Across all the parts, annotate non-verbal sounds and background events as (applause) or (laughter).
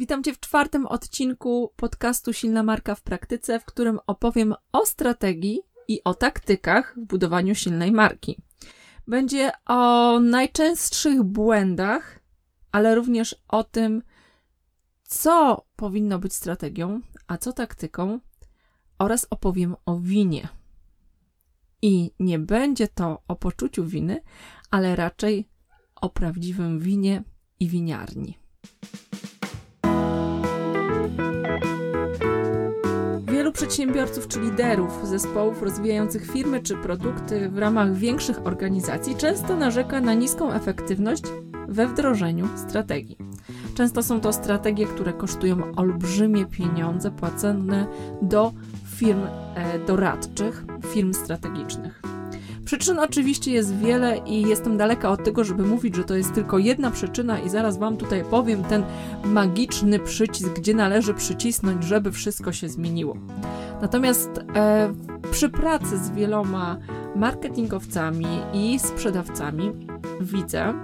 Witam Cię w czwartym odcinku podcastu Silna Marka w Praktyce, w którym opowiem o strategii i o taktykach w budowaniu silnej marki. Będzie o najczęstszych błędach, ale również o tym, co powinno być strategią, a co taktyką, oraz opowiem o winie. I nie będzie to o poczuciu winy, ale raczej o prawdziwym winie i winiarni. Przedsiębiorców czy liderów zespołów rozwijających firmy czy produkty w ramach większych organizacji często narzeka na niską efektywność we wdrożeniu strategii. Często są to strategie, które kosztują olbrzymie pieniądze płacone do firm e, doradczych, firm strategicznych. Przyczyn oczywiście jest wiele i jestem daleka od tego, żeby mówić, że to jest tylko jedna przyczyna i zaraz Wam tutaj powiem ten magiczny przycisk, gdzie należy przycisnąć, żeby wszystko się zmieniło. Natomiast e, przy pracy z wieloma marketingowcami i sprzedawcami widzę,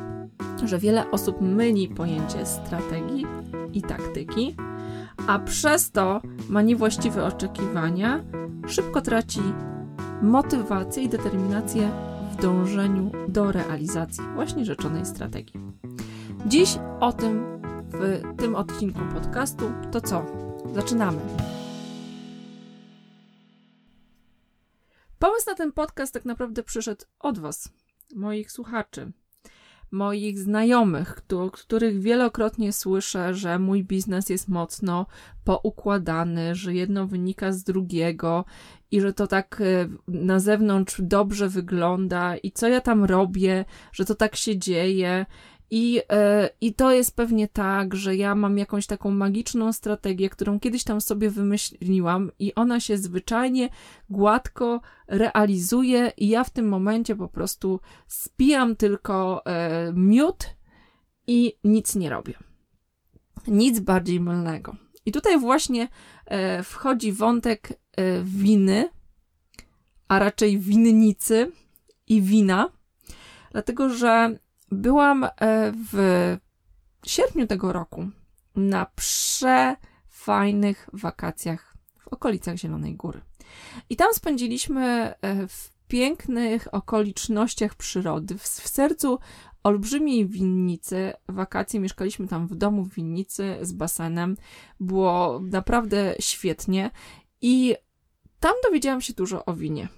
że wiele osób myli pojęcie strategii i taktyki, a przez to ma niewłaściwe oczekiwania, szybko traci motywację i determinację w dążeniu do realizacji właśnie rzeczonej strategii. Dziś o tym w tym odcinku podcastu. To co? Zaczynamy. Pomysł na ten podcast tak naprawdę przyszedł od Was, moich słuchaczy moich znajomych, których wielokrotnie słyszę, że mój biznes jest mocno poukładany, że jedno wynika z drugiego i że to tak e, na zewnątrz dobrze wygląda i co ja tam robię, że to tak się dzieje i, e, I to jest pewnie tak, że ja mam jakąś taką magiczną strategię, którą kiedyś tam sobie wymyśliłam, i ona się zwyczajnie gładko realizuje, i ja w tym momencie po prostu spijam tylko e, miód i nic nie robię. Nic bardziej mylnego. I tutaj właśnie e, wchodzi wątek e, winy, a raczej winnicy i wina, dlatego że byłam e, w sierpniu tego roku na przefajnych wakacjach w okolicach Zielonej Góry. I tam spędziliśmy e, w pięknych okolicznościach przyrody, w, sercu olbrzymiej winnicy. Wakacje mieszkaliśmy tam w domu w winnicy z basenem. Było naprawdę świetnie i tam dowiedziałam się dużo o winie.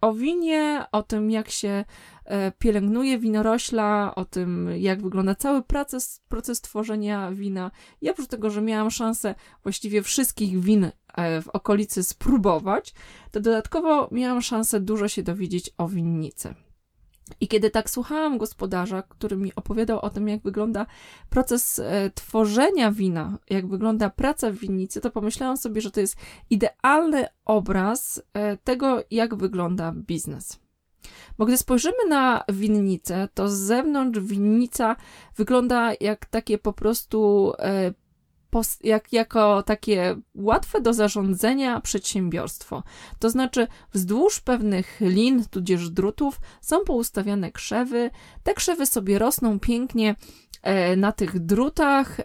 O winie, o tym, jak się E, pielęgnuje winorośla, o tym, jak wygląda cały proces, proces tworzenia wina. I oprócz tego, że miałam szansę właściwie wszystkich win e, w okolicy spróbować, to dodatkowo miałam szansę dużo się dowiedzieć o winnicy. I kiedy tak słuchałam gospodarza, który mi opowiadał o tym, jak wygląda proces e, tworzenia wina, jak wygląda praca w winnicy, to pomyślałam sobie, że to jest idealny obraz e, tego, jak wygląda biznes. Bo gdy spojrzymy na winnicę, to z zewnątrz winnica wygląda jak takie po prostu e, jak, jako takie łatwe do zarządzania przedsiębiorstwo. To znaczy, wzdłuż pewnych lin, tudzież drutów, są poustawiane krzewy. Te krzewy sobie rosną pięknie e, na tych drutach e,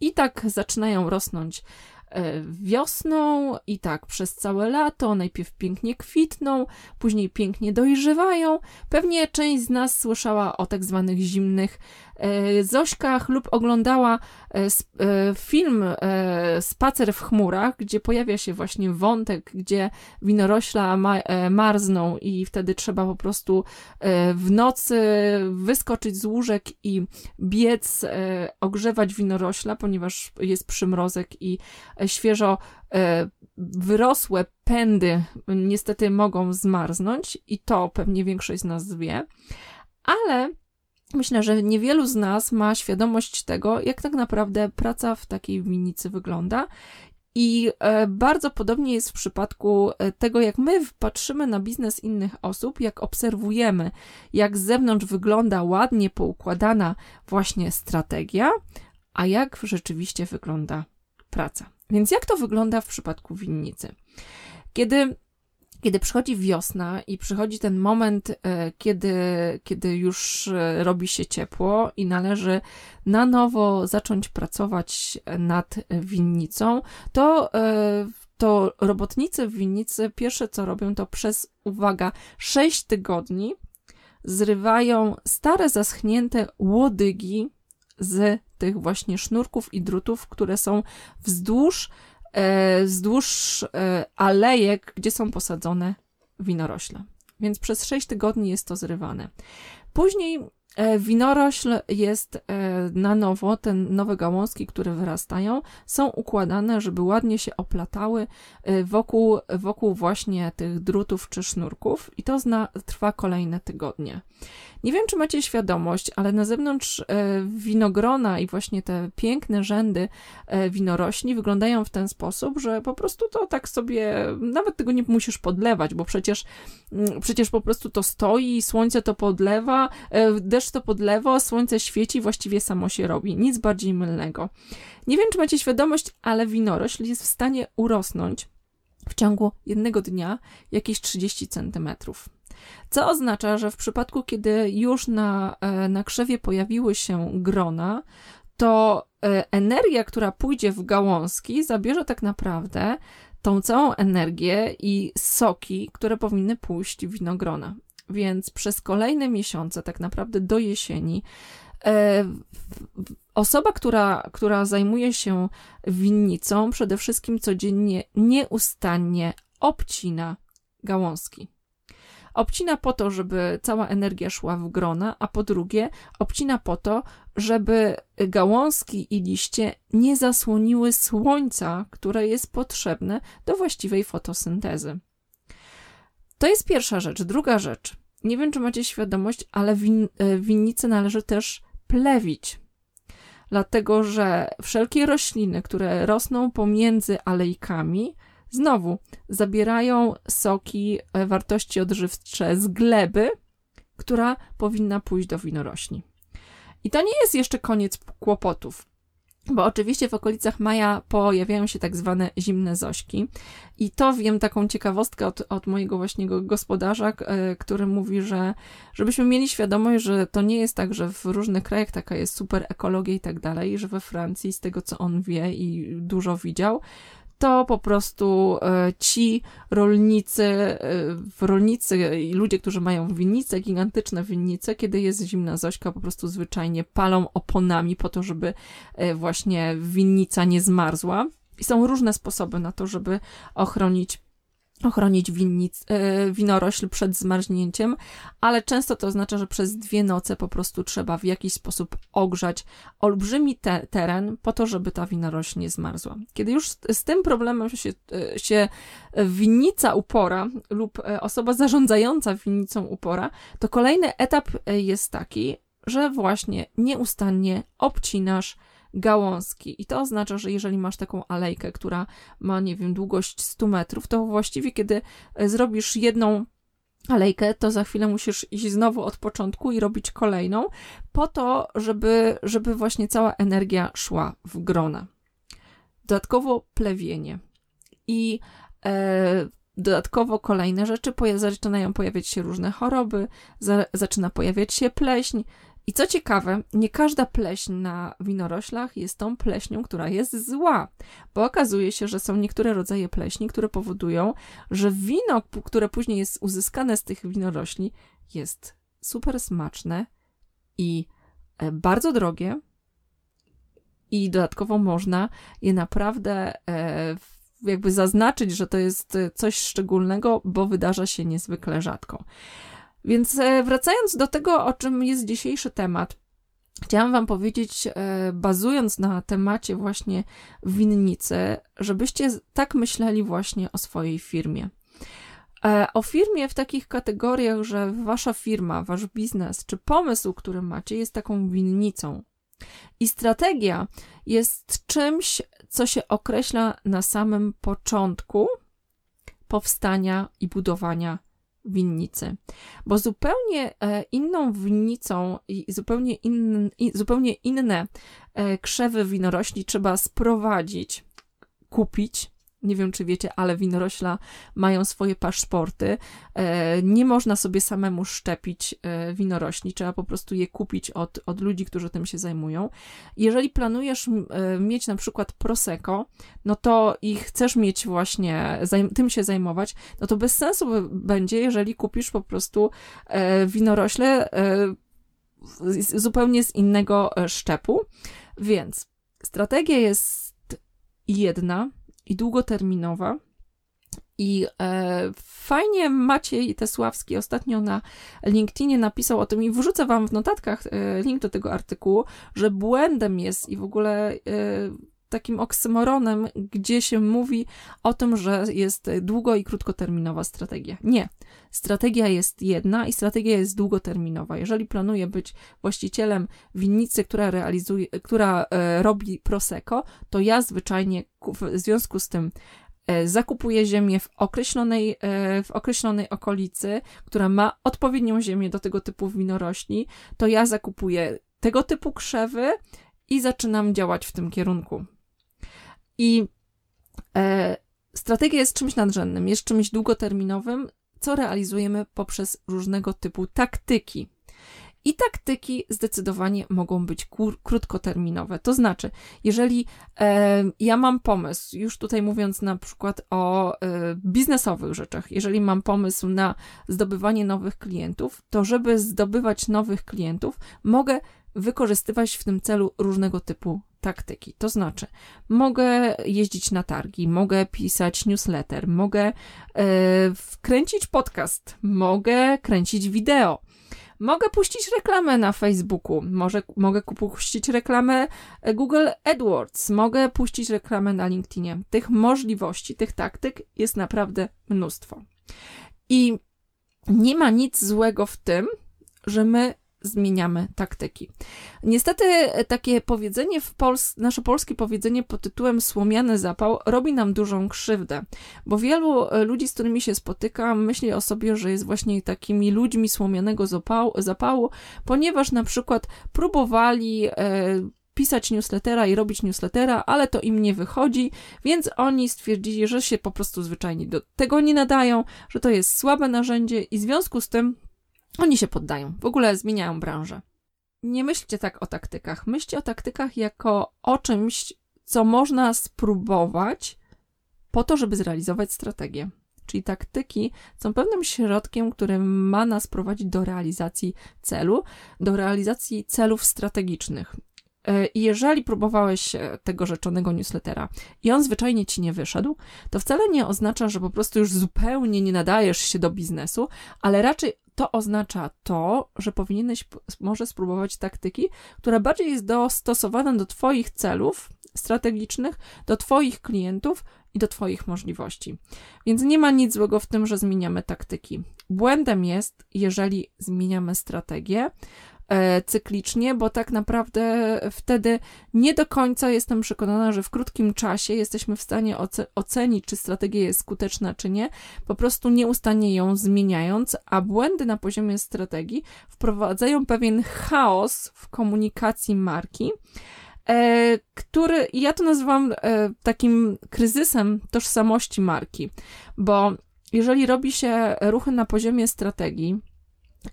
i tak zaczynają rosnąć E, wiosną i tak przez całe lato. Najpierw pięknie kwitną, później pięknie dojrzewają. Pewnie część z nas słyszała o tak zwanych zimnych E, Zośkach lub oglądała e, e, film Spacer w chmurach, gdzie pojawia się właśnie wątek, gdzie winorośla marzną i wtedy trzeba po prostu w nocy wyskoczyć z łóżek i biec, ogrzewać winorośla, ponieważ jest przymrozek i świeżo wyrosłe pędy niestety mogą zmarznąć i to pewnie większość z nas wie, ale Myślę, że niewielu z nas ma świadomość tego, jak tak naprawdę praca w takiej winnicy wygląda. I e, bardzo podobnie jest w przypadku e, tego, jak my patrzymy na biznes innych osób, jak obserwujemy, jak z zewnątrz wygląda ładnie poukładana właśnie strategia, a jak rzeczywiście wygląda praca. Więc jak to wygląda w przypadku winnicy? Kiedy kiedy przychodzi wiosna i przychodzi ten moment, e, kiedy, kiedy już e, robi się ciepło i należy na nowo zacząć pracować nad winnicą, to, e, to robotnicy w winnicy pierwsze co robią, to przez, uwaga, 6 tygodni zrywają stare, zaschnięte łodygi z tych właśnie sznurków i drutów, które są wzdłuż wzdłuż e, alejek, gdzie są posadzone winorośle. Więc przez 6 tygodni jest to zrywane. Później E, winorośl jest e, na nowo, te nowe gałązki, które wyrastają, są układane, żeby ładnie się oplatały e, wokół, wokół właśnie tych drutów czy sznurków i to zna, trwa kolejne tygodnie. Nie wiem, czy macie świadomość, ale na zewnątrz winogrona i właśnie te piękne rzędy winorośli wyglądają w ten sposób, że po prostu to tak sobie, nawet tego nie musisz podlewać, bo przecież, mm, przecież po prostu to stoi, słońce to podlewa, deszcz deszcz to podlewo, słońce świeci, właściwie samo się robi. Nic bardziej mylnego. Nie wiem, czy macie świadomość, ale winorośl jest w stanie urosnąć w ciągu jednego dnia jakieś 30 centymetrów. Co oznacza, że w przypadku, kiedy już na, e, na krzewie pojawiły się grona, to e, energia, która pójdzie w gałązki, zabierze tak naprawdę tą całą energię i soki, które powinny pójść w winogrona. Więc przez kolejne miesiące, tak naprawdę do jesieni, e, osoba, która, która zajmuje się winnicą, przede wszystkim codziennie nieustannie obcina gałązki. Obcina po to, żeby cała energia szła w grona, a po drugie, obcina po to, żeby gałązki i liście nie zasłoniły słońca, które jest potrzebne do właściwej fotosyntezy. To jest pierwsza rzecz. Druga rzecz. Nie wiem, czy macie świadomość, ale win, e, winnice należy też plewić. Dlatego, że wszelkie rośliny, które rosną pomiędzy alejkami, znowu zabierają soki, e, wartości odżywcze z gleby, która powinna pójść do winorośli. I to nie jest jeszcze koniec kłopotów. Bo oczywiście w okolicach maja pojawiają się tak zwane zimne zośki. I to wiem taką ciekawostkę od, od mojego właśnie gospodarza, e, który mówi, że żebyśmy mieli świadomość, że to nie jest tak, że w różnych krajach taka jest super ekologia i tak dalej, że we Francji, z tego co on wie i dużo widział, to po prostu e, ci rolnicy, e, rolnicy i ludzie, którzy mają winnice, gigantyczne winnice, kiedy jest zimna zośka, po prostu zwyczajnie palą oponami po to, żeby e, właśnie winnica nie zmarzła. I są różne sposoby na to, żeby ochronić ochronić winnic, e, winorośl przed zmarznięciem, ale często to oznacza, że przez dwie noce po prostu trzeba w jakiś sposób ogrzać olbrzymi te teren po to, żeby ta winorośl nie zmarzła. Kiedy już z, tym problemem się, e, się winnica upora lub e, osoba zarządzająca winnicą upora, to kolejny etap jest taki, że właśnie nieustannie obcinasz gałązki. I to oznacza, że jeżeli masz taką alejkę, która ma, nie wiem, długość 100 metrów, to właściwie kiedy e, zrobisz jedną alejkę, to za chwilę musisz iść znowu od początku i robić kolejną, po to, żeby, żeby właśnie cała energia szła w grona. Dodatkowo plewienie. I e, dodatkowo kolejne rzeczy, zaczynają pojawiać się różne choroby, za, zaczyna pojawiać się pleśń, i co ciekawe, nie każda pleśń na winoroślach jest tą pleśnią, która jest zła, bo okazuje się, że są niektóre rodzaje pleśni, które powodują, że wino, które później jest uzyskane z tych winorośli, jest super smaczne i e, bardzo drogie. I dodatkowo można je naprawdę e, jakby zaznaczyć, że to jest coś szczególnego, bo wydarza się niezwykle rzadko. Więc e, wracając do tego, o czym jest dzisiejszy temat, chciałam Wam powiedzieć, e, bazując na temacie właśnie winnicy, żebyście tak myśleli właśnie o swojej firmie. E, o firmie w takich kategoriach, że Wasza firma, Wasz biznes czy pomysł, który macie, jest taką winnicą. I strategia jest czymś, co się określa na samym początku powstania i budowania winnicy. Bo zupełnie e, inną winnicą i zupełnie, in, zupełnie inne e, krzewy winorośli trzeba sprowadzić, kupić, nie wiem czy wiecie, ale winorośla mają swoje paszporty. E, nie można sobie samemu szczepić e, winorośli, trzeba po prostu je kupić od, od ludzi, którzy tym się zajmują. Jeżeli planujesz e, mieć na przykład Prosecco, no to i chcesz mieć właśnie, tym się zajmować, no to bez sensu będzie, jeżeli kupisz po prostu winorośle zupełnie z innego szczepu. Więc strategia jest jedna, i długoterminowa. I e, fajnie Maciej Tesławski ostatnio na LinkedInie napisał o tym i wrzucę wam w notatkach e, link do tego artykułu, że błędem jest i w ogóle e, takim oksymoronem, gdzie się mówi o tym, że jest długo i krótkoterminowa strategia. Nie. Strategia jest jedna i strategia jest długoterminowa. Jeżeli planuję być właścicielem winnicy, która realizuje, która e, robi Prosecco, to ja zwyczajnie w związku z tym e, zakupuję ziemię w określonej, e, w określonej okolicy, która ma odpowiednią ziemię do tego typu winorośli, to ja zakupuję tego typu krzewy i zaczynam działać w tym kierunku. I e, strategia jest czymś nadrzędnym, jest czymś długoterminowym, co realizujemy poprzez różnego typu taktyki. I taktyki zdecydowanie mogą być krótkoterminowe. To znaczy, jeżeli e, ja mam pomysł, już tutaj mówiąc na przykład o e, biznesowych rzeczach, jeżeli mam pomysł na zdobywanie nowych klientów, to żeby zdobywać nowych klientów, mogę wykorzystywać w tym celu różnego typu taktyki. To znaczy, mogę jeździć na targi, mogę pisać newsletter, mogę e, wkręcić podcast, mogę kręcić wideo. Mogę puścić reklamę na Facebooku, może, mogę puścić reklamę e, Google AdWords, mogę puścić reklamę na LinkedInie. Tych możliwości, tych taktyk jest naprawdę mnóstwo. I nie ma nic złego w tym, że my zmieniamy taktyki. Niestety takie powiedzenie w Pols nasze polskie powiedzenie pod tytułem słomiany zapał robi nam dużą krzywdę, bo wielu e, ludzi, z którymi się spotykam, myśli o sobie, że jest właśnie takimi ludźmi słomianego zapału, zapału ponieważ na przykład próbowali e, pisać newslettera i robić newslettera, ale to im nie wychodzi, więc oni stwierdzili, że się po prostu zwyczajnie do tego nie nadają, że to jest słabe narzędzie i w związku z tym oni się poddają, w ogóle zmieniają branżę. Nie myślcie tak o taktykach. Myślcie o taktykach jako o czymś, co można spróbować po to, żeby zrealizować strategię. Czyli taktyki są pewnym środkiem, który ma nas prowadzić do realizacji celu, do realizacji celów strategicznych. E, I jeżeli próbowałeś tego rzeczonego newslettera i on zwyczajnie ci nie wyszedł, to wcale nie oznacza, że po prostu już zupełnie nie nadajesz się do biznesu, ale raczej to oznacza to, że powinieneś może spróbować taktyki, która bardziej jest dostosowana do Twoich celów strategicznych, do Twoich klientów i do Twoich możliwości. Więc nie ma nic złego w tym, że zmieniamy taktyki. Błędem jest, jeżeli zmieniamy strategię, cyklicznie, bo tak naprawdę wtedy nie do końca jestem przekonana, że w krótkim czasie jesteśmy w stanie ocenić, czy strategia jest skuteczna, czy nie, po prostu nieustannie ją zmieniając, a błędy na poziomie strategii wprowadzają pewien chaos w komunikacji marki. E, który ja to nazywam e, takim kryzysem tożsamości marki, bo jeżeli robi się ruchy na poziomie strategii,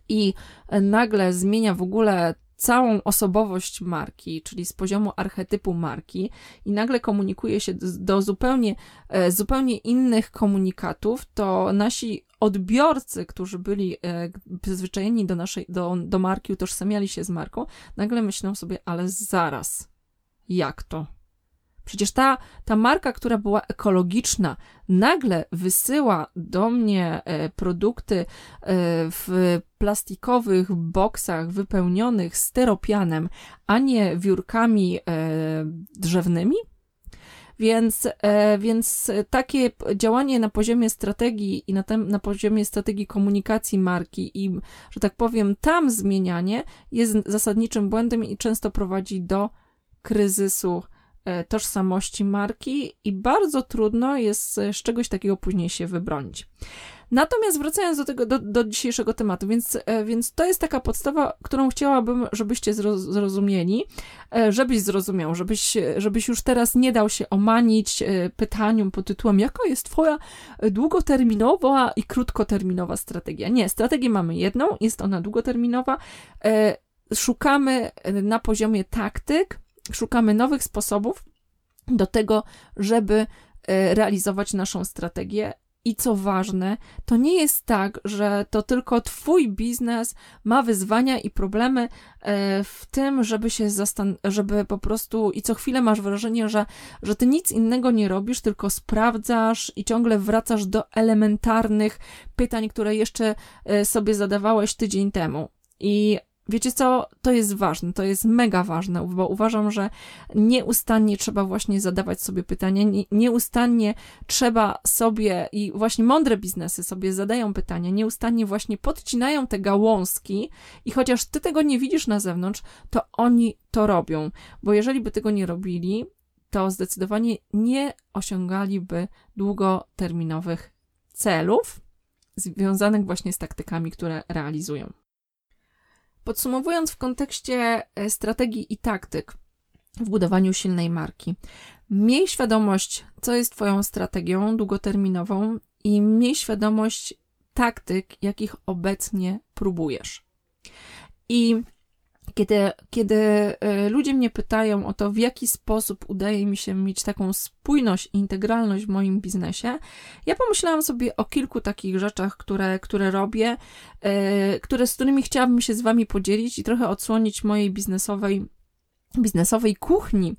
i nagle zmienia w ogóle całą osobowość marki, czyli z poziomu archetypu marki, i nagle komunikuje się do zupełnie, e, zupełnie innych komunikatów, to nasi odbiorcy, którzy byli e, przyzwyczajeni do naszej, do, do marki, utożsamiali się z marką, nagle myślą sobie, ale zaraz, jak to? Przecież ta, ta marka, która była ekologiczna, nagle wysyła do mnie e, produkty e, w plastikowych boksach wypełnionych styropianem, a nie wiórkami e, drzewnymi. Więc, więc takie działanie na poziomie strategii i na, tem, na poziomie strategii komunikacji marki i, że tak powiem, tam zmienianie jest zasadniczym błędem i często prowadzi do kryzysu tożsamości marki i bardzo trudno jest z czegoś takiego później się wybronić. Natomiast wracając do tego, do, do dzisiejszego tematu, więc, e, więc to jest taka podstawa, którą chciałabym, żebyście zrozumieli, e, żebyś zrozumiał, żebyś, żebyś już teraz nie dał się omanić e, pytaniom pod tytułem, jaka jest twoja długoterminowa i krótkoterminowa strategia. Nie, strategię mamy jedną, jest ona długoterminowa, szukamy na poziomie taktyk, szukamy nowych sposobów do tego, żeby realizować naszą strategię i co ważne, to nie jest tak, że to tylko Twój biznes ma wyzwania i problemy e, w tym, żeby się zastan- żeby po prostu i co chwilę masz wrażenie, że, że Ty nic innego nie robisz, tylko sprawdzasz i ciągle wracasz do elementarnych pytań, które jeszcze e, sobie zadawałeś tydzień temu. I Wiecie co, to jest ważne, to jest mega ważne, bo uważam, że nieustannie trzeba właśnie zadawać sobie pytania, nieustannie trzeba sobie i właśnie mądre biznesy sobie zadają pytania, nieustannie właśnie podcinają te gałązki i chociaż ty tego nie widzisz na zewnątrz, to oni to robią, bo jeżeli by tego nie robili, to zdecydowanie nie osiągaliby długoterminowych celów związanych właśnie z taktykami, które realizują. Podsumowując w kontekście e, strategii i taktyk w budowaniu silnej marki, miej świadomość, co jest Twoją strategią długoterminową i miej świadomość taktyk, jakich obecnie próbujesz. I kiedy, kiedy e, ludzie mnie pytają o to, w jaki sposób udaje mi się mieć taką spójność i integralność w moim biznesie, ja pomyślałam sobie o kilku takich rzeczach, które, które robię, e, które, z którymi chciałabym się z Wami podzielić i trochę odsłonić mojej biznesowej biznesowej kuchni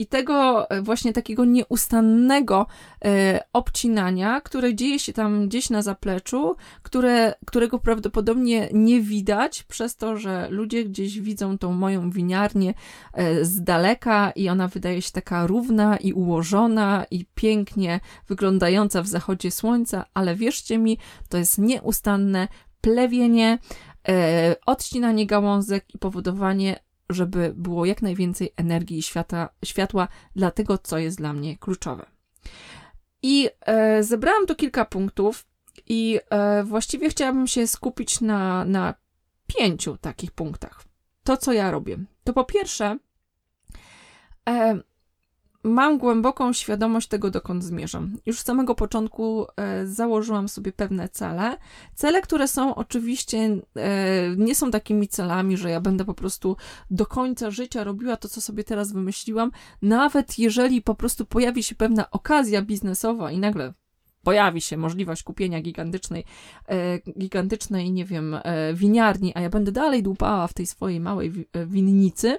i tego e, właśnie takiego nieustannego e, obcinania, które dzieje się tam gdzieś na zapleczu, które, którego prawdopodobnie nie widać przez to, że ludzie gdzieś widzą tą moją winiarnię e, z daleka i ona wydaje się taka równa i ułożona i pięknie wyglądająca w zachodzie słońca, ale wierzcie mi, to jest nieustanne plewienie, odcinanie gałązek i powodowanie żeby było jak najwięcej energii i świata, światła dla tego, co jest dla mnie kluczowe. I e, zebrałam tu kilka punktów, i e, właściwie chciałabym się skupić na, na pięciu takich punktach. To, co ja robię. To po pierwsze, e, mam głęboką świadomość tego, dokąd zmierzam. Już z samego początku e, założyłam sobie pewne cele. Cele, które są oczywiście, e, nie są takimi celami, że ja będę po prostu do końca życia robiła to, co sobie teraz wymyśliłam. Nawet jeżeli po prostu pojawi się pewna okazja biznesowa i nagle pojawi się możliwość kupienia gigantycznej, e, gigantycznej, nie wiem, winiarni, a ja będę dalej dłupała w tej swojej małej wi winnicy,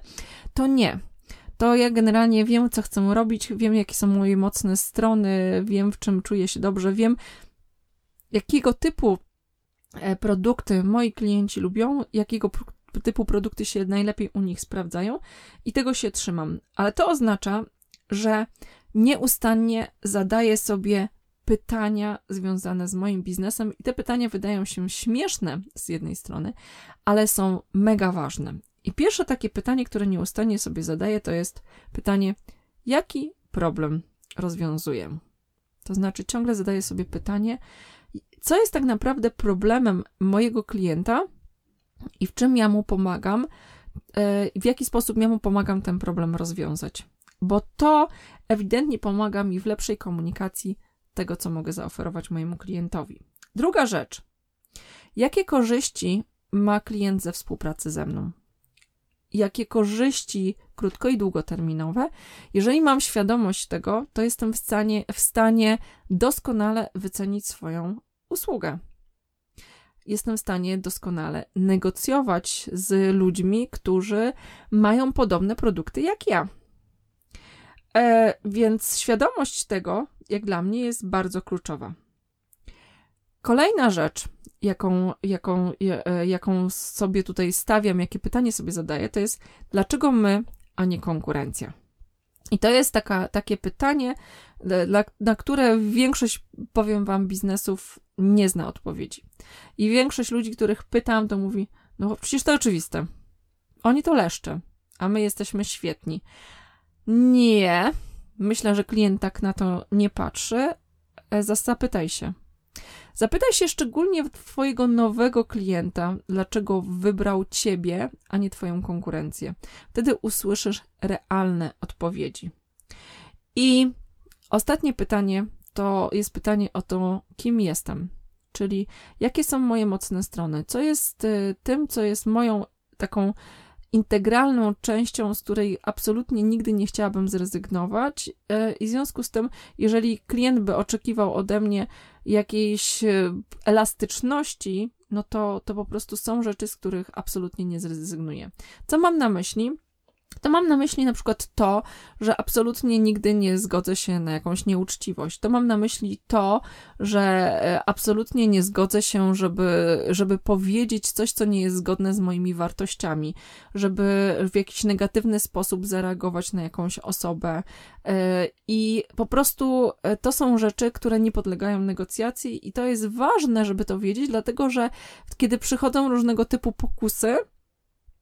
to nie to ja generalnie wiem, co chcę robić, wiem, jakie są moje mocne strony, wiem, w czym czuję się dobrze, wiem, jakiego typu e, produkty moi klienci lubią, jakiego typu produkty się najlepiej u nich sprawdzają i tego się trzymam. Ale to oznacza, że nieustannie zadaję sobie pytania związane z moim biznesem i te pytania wydają się śmieszne z jednej strony, ale są mega ważne. I pierwsze takie pytanie, które nieustannie sobie zadaję, to jest pytanie, jaki problem rozwiązuję? To znaczy, ciągle zadaję sobie pytanie, co jest tak naprawdę problemem mojego klienta i w czym ja mu pomagam, e, w jaki sposób ja mu pomagam ten problem rozwiązać. Bo to ewidentnie pomaga mi w lepszej komunikacji tego, co mogę zaoferować mojemu klientowi. Druga rzecz. Jakie korzyści ma klient ze współpracy ze mną? Jakie korzyści krótko i długoterminowe. Jeżeli mam świadomość tego, to jestem w stanie, w stanie doskonale wycenić swoją usługę. Jestem w stanie doskonale negocjować z ludźmi, którzy mają podobne produkty jak ja. E, więc świadomość tego, jak dla mnie, jest bardzo kluczowa. Kolejna rzecz, jaką, jaką, e, jaką sobie tutaj stawiam, jakie pytanie sobie zadaję, to jest dlaczego my, a nie konkurencja? I to jest taka, takie pytanie, dla, na które większość, powiem Wam, biznesów nie zna odpowiedzi. I większość ludzi, których pytam, to mówi: No przecież to oczywiste. Oni to leszcze, a my jesteśmy świetni. Nie, myślę, że klient tak na to nie patrzy. E, zapytaj się. Zapytaj się szczególnie Twojego nowego klienta, dlaczego wybrał Ciebie, a nie Twoją konkurencję. Wtedy usłyszysz realne odpowiedzi. I ostatnie pytanie to jest pytanie o to, kim jestem. Czyli jakie są moje mocne strony, co jest y, tym, co jest moją taką integralną częścią, z której absolutnie nigdy nie chciałabym zrezygnować. Y, I w związku z tym, jeżeli klient by oczekiwał ode mnie jakiejś y, elastyczności, no to, to po prostu są rzeczy, z których absolutnie nie zrezygnuję. Co mam na myśli? To mam na myśli na przykład to, że absolutnie nigdy nie zgodzę się na jakąś nieuczciwość. To mam na myśli to, że e, absolutnie nie zgodzę się, żeby, żeby powiedzieć coś, co nie jest zgodne z moimi wartościami, żeby w jakiś negatywny sposób zareagować na jakąś osobę. E, I po prostu e, to są rzeczy, które nie podlegają negocjacji, i to jest ważne, żeby to wiedzieć, dlatego że kiedy przychodzą różnego typu pokusy,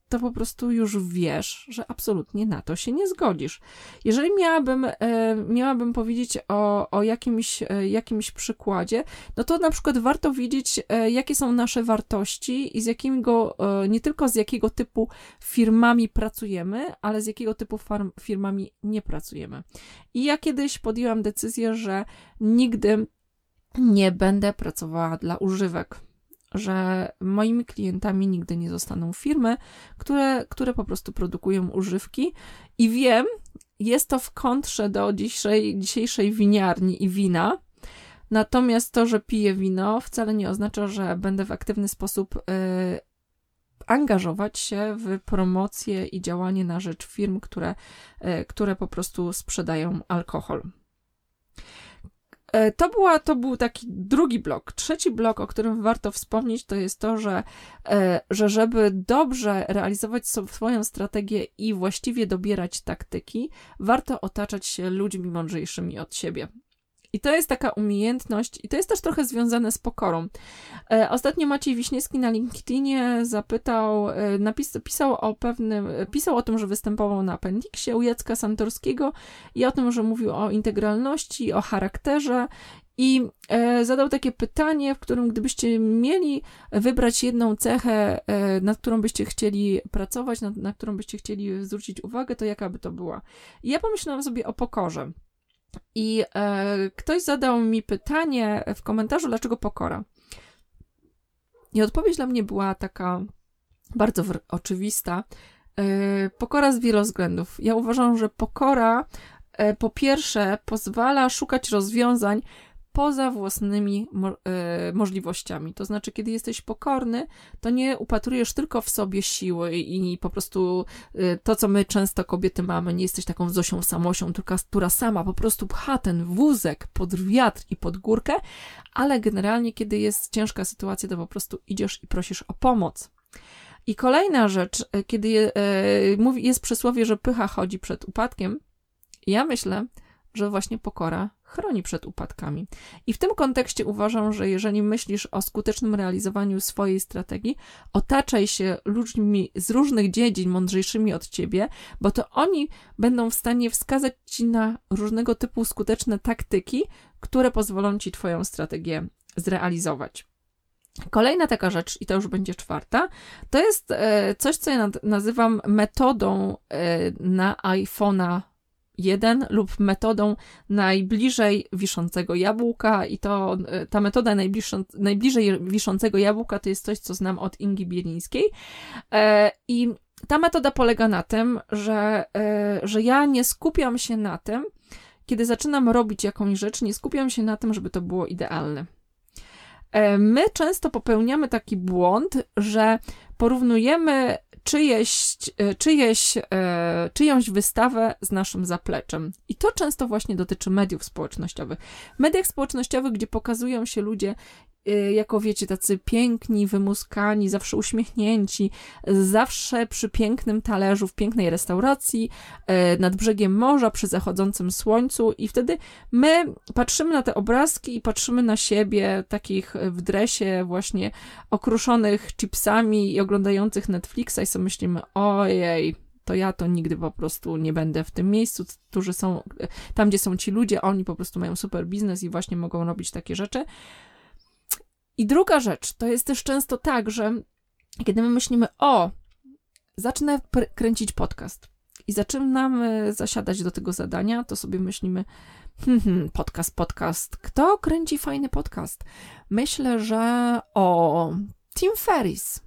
to po prostu już wiesz, że absolutnie na to się nie zgodzisz. Jeżeli miałabym, e, miałabym powiedzieć o, o jakimś, e, jakimś przykładzie, no to na przykład warto wiedzieć, e, jakie są nasze wartości i z jakiego, nie tylko z jakiego typu firmami pracujemy, ale z jakiego typu firmami nie pracujemy. I ja kiedyś podjęłam decyzję, że nigdy nie będę pracowała dla używek że moimi klientami nigdy nie zostaną firmy, które, które po prostu produkują używki i wiem, jest to w kontrze do dzisiejszej, dzisiejszej winiarni i wina. Natomiast to, że piję wino, wcale nie oznacza, że będę w aktywny sposób y, angażować się w promocję i działanie na rzecz firm, które, y, które po prostu sprzedają alkohol. E, to, była, to był taki drugi blok. Trzeci blok, o którym warto wspomnieć, to jest to, że, e, że żeby dobrze realizować swoją strategię i właściwie dobierać taktyki, warto otaczać się ludźmi mądrzejszymi od siebie. I to jest taka umiejętność, i to jest też trochę związane z pokorą. E, ostatnio Maciej Wiśniewski na LinkedInie zapytał, e, napis, pisał o pewnym, pisał o tym, że występował na Appendixie u Jacka Santorskiego i o tym, że mówił o integralności, o charakterze i e, zadał takie pytanie, w którym gdybyście mieli wybrać jedną cechę, e, nad którą byście chcieli pracować, na którą byście chcieli zwrócić uwagę, to jaka by to była? I ja pomyślałam sobie o pokorze. I e, ktoś zadał mi pytanie w komentarzu, dlaczego pokora. I odpowiedź dla mnie była taka bardzo oczywista. E, pokora z wielu względów. Ja uważam, że pokora e, po pierwsze pozwala szukać rozwiązań poza własnymi mo e, możliwościami. To znaczy, kiedy jesteś pokorny, to nie upatrujesz tylko w sobie siły i po prostu e, to, co my często kobiety mamy, nie jesteś taką Zosią Samosią, tylko, która sama po prostu pcha ten wózek pod wiatr i pod górkę, ale generalnie, kiedy jest ciężka sytuacja, to po prostu idziesz i prosisz o pomoc. I kolejna rzecz, e, kiedy mówi, jest przysłowie, że pycha chodzi przed upadkiem, ja myślę, że właśnie pokora chroni przed upadkami. I w tym kontekście uważam, że jeżeli myślisz o skutecznym realizowaniu swojej strategii, otaczaj się ludźmi z różnych dziedzin mądrzejszymi od ciebie, bo to oni będą w stanie wskazać ci na różnego typu skuteczne taktyki, które pozwolą ci twoją strategię zrealizować. Kolejna taka rzecz, i to już będzie czwarta, to jest e, coś, co ja nazywam metodą e, na iPhone'a 1 lub metodą najbliżej wiszącego jabłka i to e, ta metoda najbliżej wiszącego jabłka to jest coś, co znam od Ingi Bielińskiej e, i ta metoda polega na tym, że, e, że ja nie skupiam się na tym, kiedy zaczynam robić jakąś rzecz, nie skupiam się na tym, żeby to było idealne. My często popełniamy taki błąd, że porównujemy czyjeś, e, czyjeś, e, czyjąś wystawę z naszym zapleczem. I to często właśnie dotyczy mediów społecznościowych. W mediach społecznościowych, gdzie pokazują się ludzie jako wiecie, tacy piękni, wymuskani, zawsze uśmiechnięci, zawsze przy pięknym talerzu, w pięknej restauracji, y, nad brzegiem morza, przy zachodzącym słońcu i wtedy my patrzymy na te obrazki i patrzymy na siebie, takich w dresie właśnie okruszonych chipsami i oglądających Netflixa i sobie myślimy, ojej, to ja to nigdy po prostu nie będę w tym miejscu, którzy są, tam gdzie są ci ludzie, oni po prostu mają super biznes i właśnie mogą robić takie rzeczy. I druga rzecz, to jest też często tak, że kiedy my myślimy, o, zacznę kręcić podcast i zaczynamy zasiadać do tego zadania, to sobie myślimy, hmm, hmm, podcast, podcast. Kto kręci fajny podcast? Myślę, że o Tim Ferris.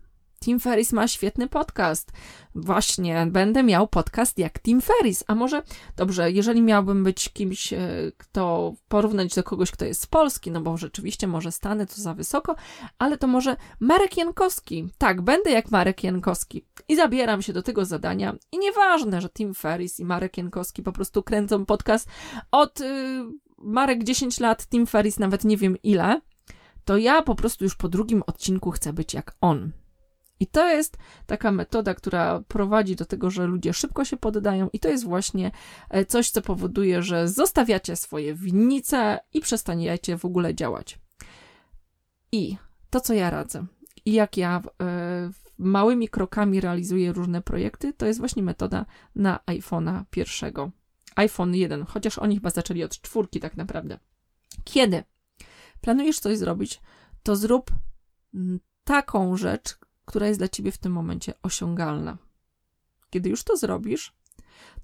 Tim Ferris ma świetny podcast. Właśnie, będę miał podcast jak Tim Ferris. A może, dobrze, jeżeli miałbym być kimś, e, kto porównać do kogoś, kto jest z Polski, no bo rzeczywiście może Stany to za wysoko, ale to może Marek Jankowski. Tak, będę jak Marek Jankowski. I zabieram się do tego zadania. I nieważne, że Tim Ferris i Marek Jankowski po prostu kręcą podcast od y, Marek 10 lat, Tim Ferris nawet nie wiem ile. To ja po prostu już po drugim odcinku chcę być jak on. I to jest taka metoda, która prowadzi do tego, że ludzie szybko się poddają, i to jest właśnie e, coś, co powoduje, że zostawiacie swoje winnice i przestaniecie w ogóle działać. I to, co ja radzę, i jak ja e, małymi krokami realizuję różne projekty, to jest właśnie metoda na iPhone'a pierwszego. iPhone 1, chociaż oni chyba zaczęli od czwórki tak naprawdę. Kiedy planujesz coś zrobić, to zrób taką rzecz, która jest dla ciebie w tym momencie osiągalna. Kiedy już to zrobisz,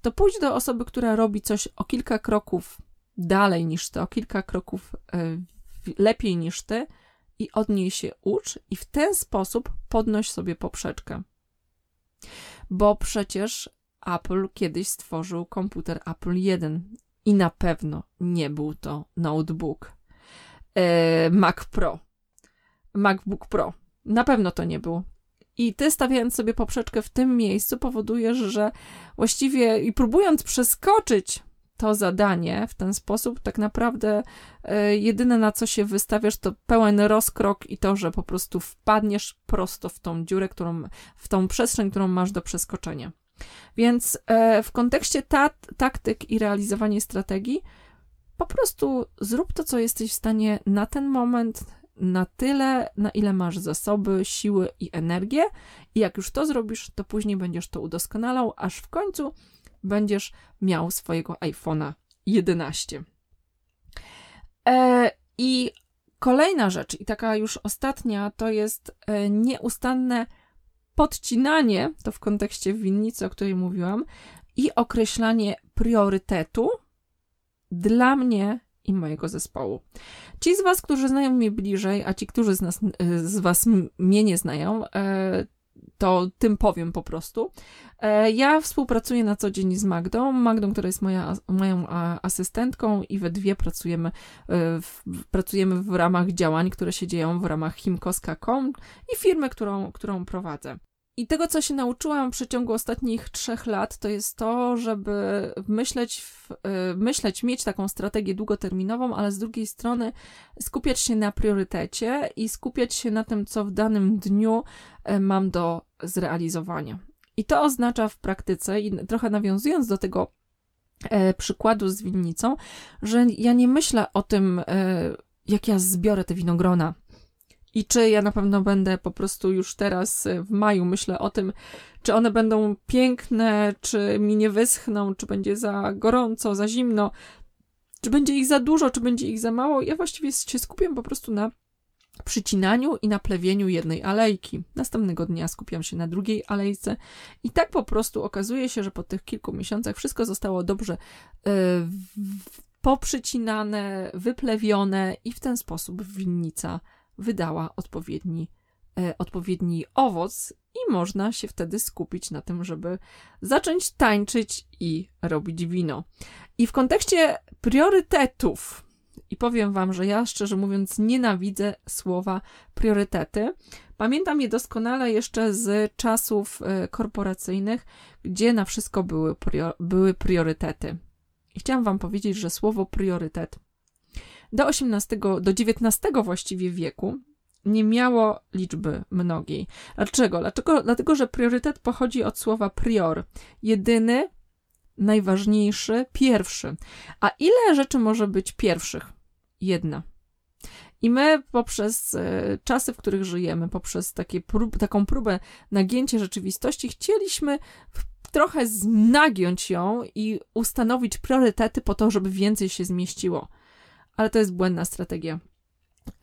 to pójdź do osoby, która robi coś o kilka kroków dalej niż ty, o kilka kroków y, lepiej niż ty i od niej się ucz i w ten sposób podnoś sobie poprzeczkę. Bo przecież Apple kiedyś stworzył komputer Apple 1 i na pewno nie był to notebook e, Mac Pro. MacBook Pro. Na pewno to nie był. I ty stawiając sobie poprzeczkę w tym miejscu powodujesz, że właściwie i próbując przeskoczyć to zadanie w ten sposób, tak naprawdę e, jedyne na co się wystawiasz to pełen rozkrok i to, że po prostu wpadniesz prosto w tą dziurę, którą, w tą przestrzeń, którą masz do przeskoczenia. Więc e, w kontekście ta, taktyk i realizowania strategii, po prostu zrób to, co jesteś w stanie na ten moment, na tyle, na ile masz zasoby, siły i energię, i jak już to zrobisz, to później będziesz to udoskonalał, aż w końcu będziesz miał swojego iPhone'a 11. E, I kolejna rzecz, i taka już ostatnia, to jest e, nieustanne podcinanie, to w kontekście winnicy, o której mówiłam, i określanie priorytetu dla mnie i mojego zespołu. Ci z Was, którzy znają mnie bliżej, a ci, którzy z, nas, z Was mnie nie znają, e, to tym powiem po prostu. E, ja współpracuję na co dzień z Magdą. Magdą, która jest moja, moją asystentką i we dwie pracujemy, e, w, pracujemy w ramach działań, które się dzieją w ramach himkoska.com i firmy, którą, którą prowadzę. I tego, co się nauczyłam w przeciągu ostatnich trzech lat, to jest to, żeby myśleć, w, y, myśleć, mieć taką strategię długoterminową, ale z drugiej strony skupiać się na priorytecie i skupiać się na tym, co w danym dniu y, mam do zrealizowania. I to oznacza w praktyce, i trochę nawiązując do tego e, przykładu z winnicą, że ja nie myślę o tym, jak ja zbiorę te winogrona i czy ja na pewno będę po prostu już teraz y, w maju myślę o tym, czy one będą piękne, czy mi nie wyschną, czy będzie za gorąco, za zimno, czy będzie ich za dużo, czy będzie ich za mało. Ja właściwie się skupiam po prostu na przycinaniu i na plewieniu jednej alejki. Następnego dnia skupiam się na drugiej alejce i tak po prostu okazuje się, że po tych kilku miesiącach wszystko zostało dobrze yy, poprzycinane, wyplewione i w ten sposób winnica wydała odpowiedni, e, odpowiedni owoc, i można się wtedy skupić na tym, żeby zacząć tańczyć i robić wino. I w kontekście priorytetów, i powiem Wam, że ja szczerze mówiąc nienawidzę słowa priorytety. Pamiętam je doskonale jeszcze z czasów e, korporacyjnych, gdzie na wszystko były, były priorytety. I chciałam Wam powiedzieć, że słowo priorytet do XVIII, do XIX właściwie wieku nie miało liczby mnogiej. Dlaczego? Dlaczego? Dlatego, że priorytet pochodzi od słowa prior. Jedyny, najważniejszy, pierwszy. A ile rzeczy może być pierwszych? Jedna. I my poprzez e, czasy, w których żyjemy, poprzez takie prób, taką próbę nagięcia rzeczywistości, chcieliśmy trochę znagiąć ją i ustanowić priorytety po to, żeby więcej się zmieściło ale to jest błędna strategia.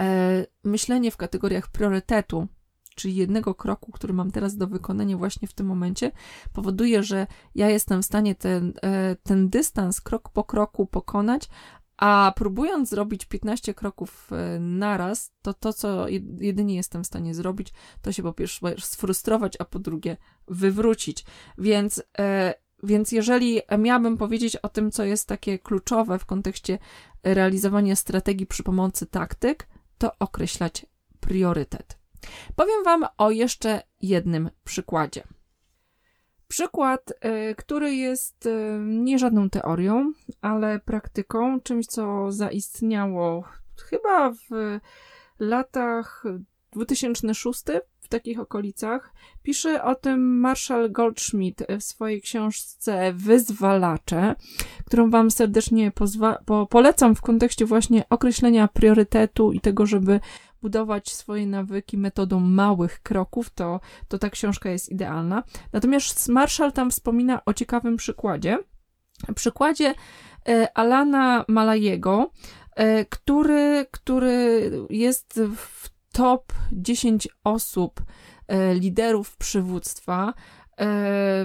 e, myślenie w kategoriach priorytetu, czyli jednego kroku, który mam teraz do wykonania właśnie w tym momencie, powoduje, że ja jestem w stanie ten, e, ten dystans krok po kroku pokonać, a próbując zrobić 15 kroków e, naraz, to to, co jedynie jestem w stanie zrobić, to się po pierwsze sfrustrować, a po drugie wywrócić. Więc, więc jeżeli miałabym powiedzieć o tym, co jest takie kluczowe w kontekście realizowania strategii przy pomocy taktyk, to określać priorytet. Powiem Wam o jeszcze jednym przykładzie. Przykład, y, który jest y, nie żadną teorią, ale praktyką, czymś, co zaistniało chyba w latach 2006 w takich okolicach. Pisze o tym Marshall Goldschmidt w swojej książce Wyzwalacze, którą Wam serdecznie po polecam w kontekście właśnie określenia priorytetu i tego, żeby budować swoje nawyki metodą małych kroków, to, to ta książka jest idealna. Natomiast Marshall tam wspomina o ciekawym przykładzie. Przykładzie e, Alana Malajego, e, który, który jest w top 10 osób, e, liderów przywództwa,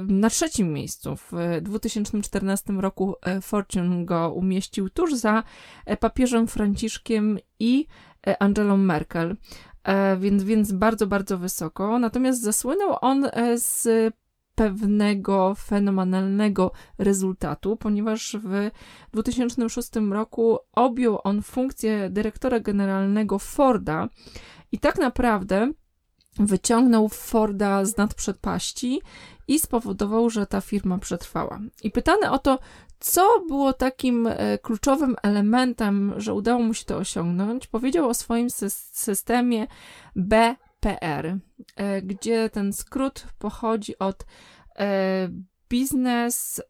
na trzecim miejscu. W 2014 roku Fortune go umieścił tuż za papieżem Franciszkiem i E, Angelą Merkel, e, więc, więc bardzo, bardzo wysoko. Natomiast zasłynął on e, z pewnego fenomenalnego rezultatu, ponieważ w 2006 roku objął on funkcję dyrektora generalnego Forda i tak naprawdę wyciągnął Forda z nadprzepaści i spowodował, że ta firma przetrwała. I pytany o to, co było takim e, kluczowym elementem, że udało mu się to osiągnąć, powiedział o swoim systemie BPR, e, gdzie ten skrót pochodzi od e, Business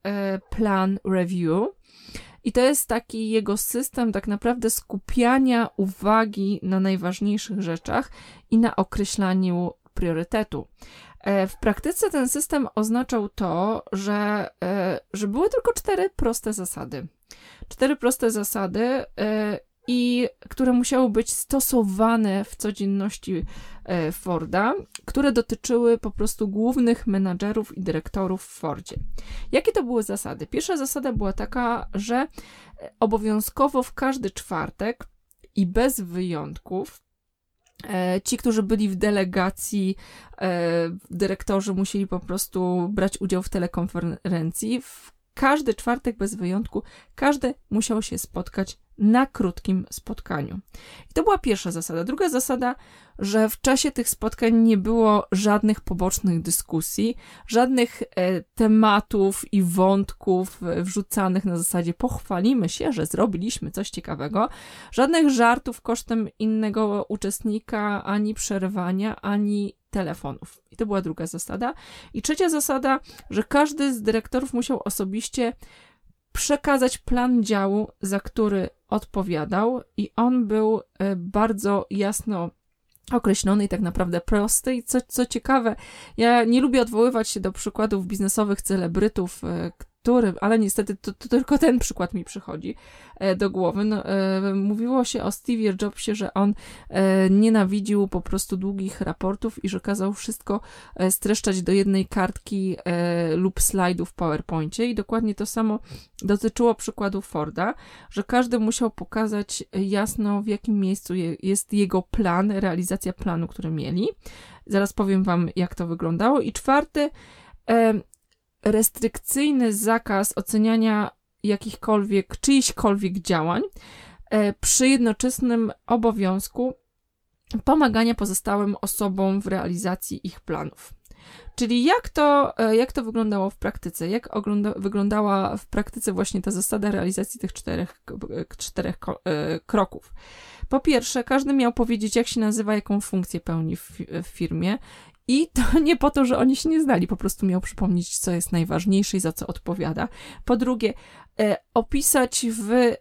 Plan Review. I to jest taki jego system tak naprawdę skupiania uwagi na najważniejszych rzeczach i na określaniu priorytetu. E, w praktyce ten system oznaczał to, że, e, że były tylko cztery proste zasady. Cztery proste zasady, e, i które musiały być stosowane w codzienności Forda, które dotyczyły po prostu głównych menadżerów i dyrektorów w Fordzie. Jakie to były zasady? Pierwsza zasada była taka, że obowiązkowo w każdy czwartek i bez wyjątków E, ci, którzy byli w delegacji, e, dyrektorzy musieli po prostu brać udział w telekonferencji. W każdy czwartek bez wyjątku, każdy musiał się spotkać na krótkim spotkaniu. I to była pierwsza zasada. Druga zasada, że w czasie tych spotkań nie było żadnych pobocznych dyskusji, żadnych e, tematów i wątków e, wrzucanych na zasadzie pochwalimy się, że zrobiliśmy coś ciekawego, żadnych żartów kosztem innego uczestnika, ani przerywania, ani telefonów. I to była druga zasada. I trzecia zasada, że każdy z dyrektorów musiał osobiście przekazać plan działu, za który odpowiadał, i on był e, bardzo jasno określony i tak naprawdę prosty. I co, co ciekawe, ja nie lubię odwoływać się do przykładów biznesowych celebrytów, e, którym, ale niestety to, to, tylko ten przykład mi przychodzi e, do głowy. No, e, mówiło się o Steve'ie Jobsie, że on e, nienawidził po prostu długich raportów i że kazał wszystko streszczać do jednej kartki lub slajdu w PowerPoincie i dokładnie to samo dotyczyło przykładu Forda, że każdy musiał pokazać jasno w jakim miejscu je, jest jego plan, realizacja planu, który mieli. Zaraz powiem wam jak to wyglądało. I czwarty restrykcyjny zakaz oceniania jakichkolwiek, czyichkolwiek działań e, przy jednoczesnym obowiązku pomagania pozostałym osobom w realizacji ich planów. Czyli jak to, e, jak to wyglądało w praktyce? Jak ogląda, wyglądała w praktyce właśnie ta zasada realizacji tych czterech, czterech e, kroków? Po pierwsze, każdy miał powiedzieć, jak się nazywa, jaką funkcję pełni w, w firmie, i to (laughs) nie po to, że oni się nie znali, po prostu miał przypomnieć, co jest najważniejsze i za co odpowiada. Po drugie, e, opisać w, e,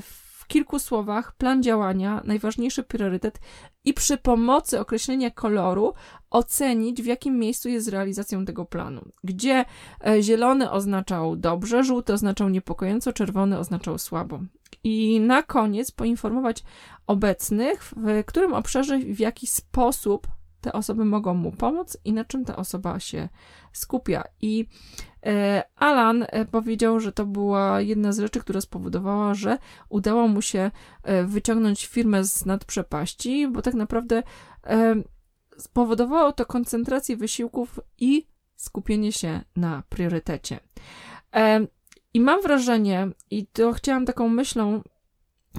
w kilku słowach plan działania, najważniejszy priorytet i przy pomocy określenia koloru ocenić, w jakim miejscu jest realizacją tego planu. Gdzie e, zielony oznaczał dobrze, żółty oznaczał niepokojąco, czerwony oznaczał słabo. i na koniec poinformować obecnych, w którym obszarze, w jaki sposób te osoby mogą mu pomóc i na czym ta osoba się skupia. I e, Alan e, powiedział, że to była jedna z rzeczy, która spowodowała, że udało mu się e, wyciągnąć firmę z nadprzepaści, bo tak naprawdę spowodowało to koncentrację wysiłków i skupienie się na priorytecie. I mam wrażenie, i to chciałam taką myślą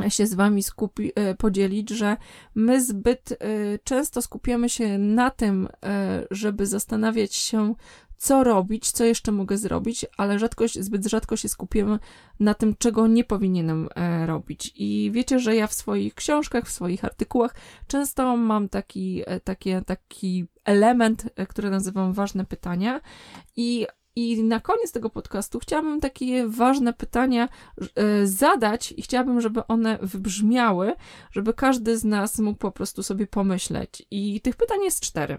się z wami skupi, e, podzielić, że my zbyt e, często skupiamy się na tym, e, żeby zastanawiać się, co robić, co jeszcze mogę zrobić, ale rzadko, zbyt rzadko się skupiamy na tym, czego nie powinienem robić. I wiecie, że ja w swoich książkach, w swoich artykułach często mam taki, taki, taki element, który nazywam ważne pytania i i na koniec tego podcastu chciałabym takie ważne pytania e, zadać i chciałabym, żeby one wybrzmiały, żeby każdy z nas mógł po prostu sobie pomyśleć. I tych pytań jest cztery.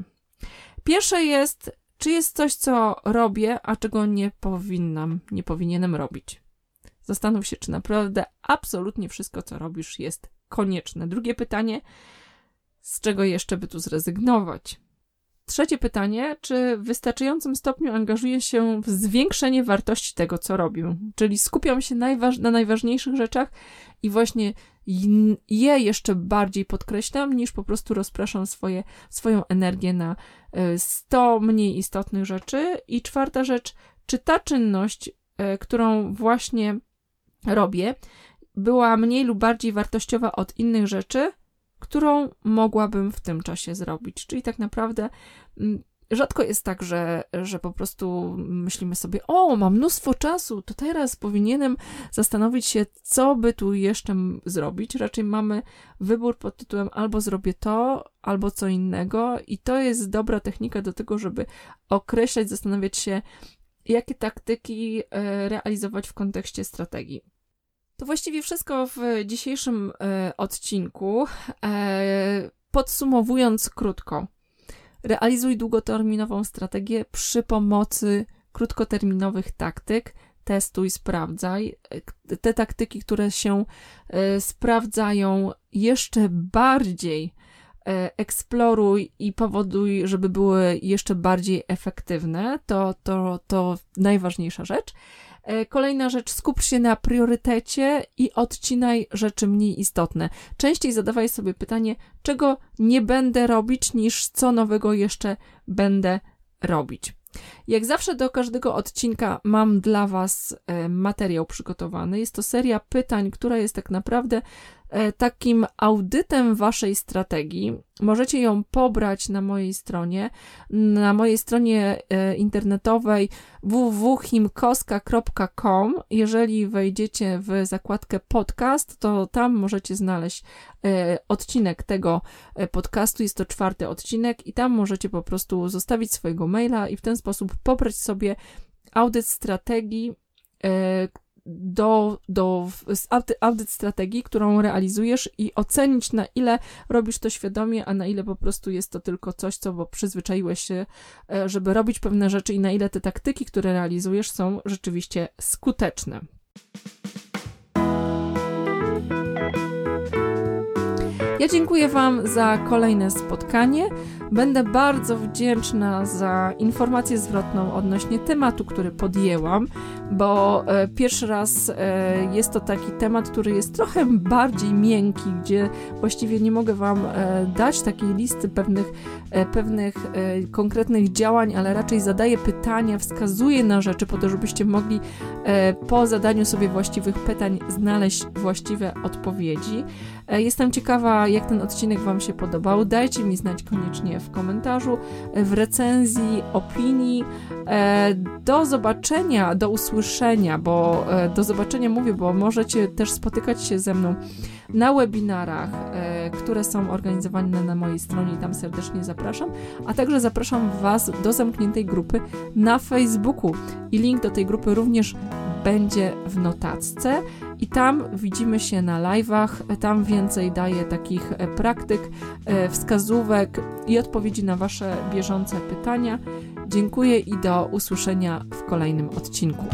Pierwsze jest, czy jest coś, co robię, a czego nie powinnam, nie powinienem robić. Zastanów się, czy naprawdę absolutnie wszystko, co robisz, jest konieczne. Drugie pytanie, z czego jeszcze by tu zrezygnować? Trzecie pytanie, czy w wystarczającym stopniu angażuję się w zwiększenie wartości tego, co robię? Czyli skupiam się najważ na najważniejszych rzeczach i właśnie je jeszcze bardziej podkreślam, niż po prostu rozpraszam swoje, swoją energię na 100 e, mniej istotnych rzeczy. I czwarta rzecz, czy ta czynność, e, którą właśnie robię, była mniej lub bardziej wartościowa od innych rzeczy, którą mogłabym w tym czasie zrobić. Czyli tak naprawdę mm, rzadko jest tak, że, że po prostu myślimy sobie, o, mam mnóstwo czasu, to teraz powinienem zastanowić się, co by tu jeszcze zrobić. Raczej mamy wybór pod tytułem albo zrobię to, albo co innego, i to jest dobra technika do tego, żeby określać, zastanawiać się, jakie taktyki e, realizować w kontekście strategii. To właściwie wszystko w dzisiejszym e, odcinku. E, podsumowując krótko, realizuj długoterminową strategię przy pomocy krótkoterminowych taktyk. Testuj, sprawdzaj. E, te taktyki, które się sprawdzają jeszcze bardziej, eksploruj i powoduj, żeby były jeszcze bardziej efektywne. To, to, to najważniejsza rzecz. E, kolejna rzecz, skup się na priorytecie i odcinaj rzeczy mniej istotne. Częściej zadawaj sobie pytanie, czego nie będę robić, niż co nowego jeszcze będę robić. Jak zawsze do każdego odcinka mam dla Was e, materiał przygotowany. Jest to seria pytań, która jest tak naprawdę takim audytem waszej strategii. Możecie ją pobrać na mojej stronie, na mojej stronie e, internetowej www.himkoska.com. Jeżeli wejdziecie w zakładkę podcast, to tam możecie znaleźć e, odcinek tego podcastu. Jest to czwarty odcinek i tam możecie po prostu zostawić swojego maila i w ten sposób pobrać sobie audyt strategii, do, do audyt strategii, którą realizujesz i ocenić, na ile robisz to świadomie, a na ile po prostu jest to tylko coś, co bo przyzwyczaiłeś się, e, żeby robić pewne rzeczy i na ile te taktyki, które realizujesz, są rzeczywiście skuteczne. Ja dziękuję Wam za kolejne spotkanie. Będę bardzo wdzięczna za informację zwrotną odnośnie tematu, który podjęłam, bo e, pierwszy raz e, jest to taki temat, który jest trochę bardziej miękki, gdzie właściwie nie mogę Wam e, dać takiej listy pewnych, e, pewnych e, konkretnych działań, ale raczej zadaję pytania, wskazuję na rzeczy po to, żebyście mogli e, po zadaniu sobie właściwych pytań znaleźć właściwe odpowiedzi. Jestem ciekawa, jak ten odcinek Wam się podobał. Dajcie mi znać koniecznie w komentarzu, w recenzji, opinii. E, do zobaczenia, do usłyszenia, bo e, do zobaczenia mówię, bo możecie też spotykać się ze mną na webinarach, e, które są organizowane na mojej stronie i tam serdecznie zapraszam, a także zapraszam Was do zamkniętej grupy na Facebooku i link do tej grupy również będzie w notatce i tam widzimy się na live'ach, tam więcej daję takich e, praktyk, e, wskazówek i odpowiedzi na Wasze bieżące pytania. Dziękuję i do usłyszenia w kolejnym odcinku.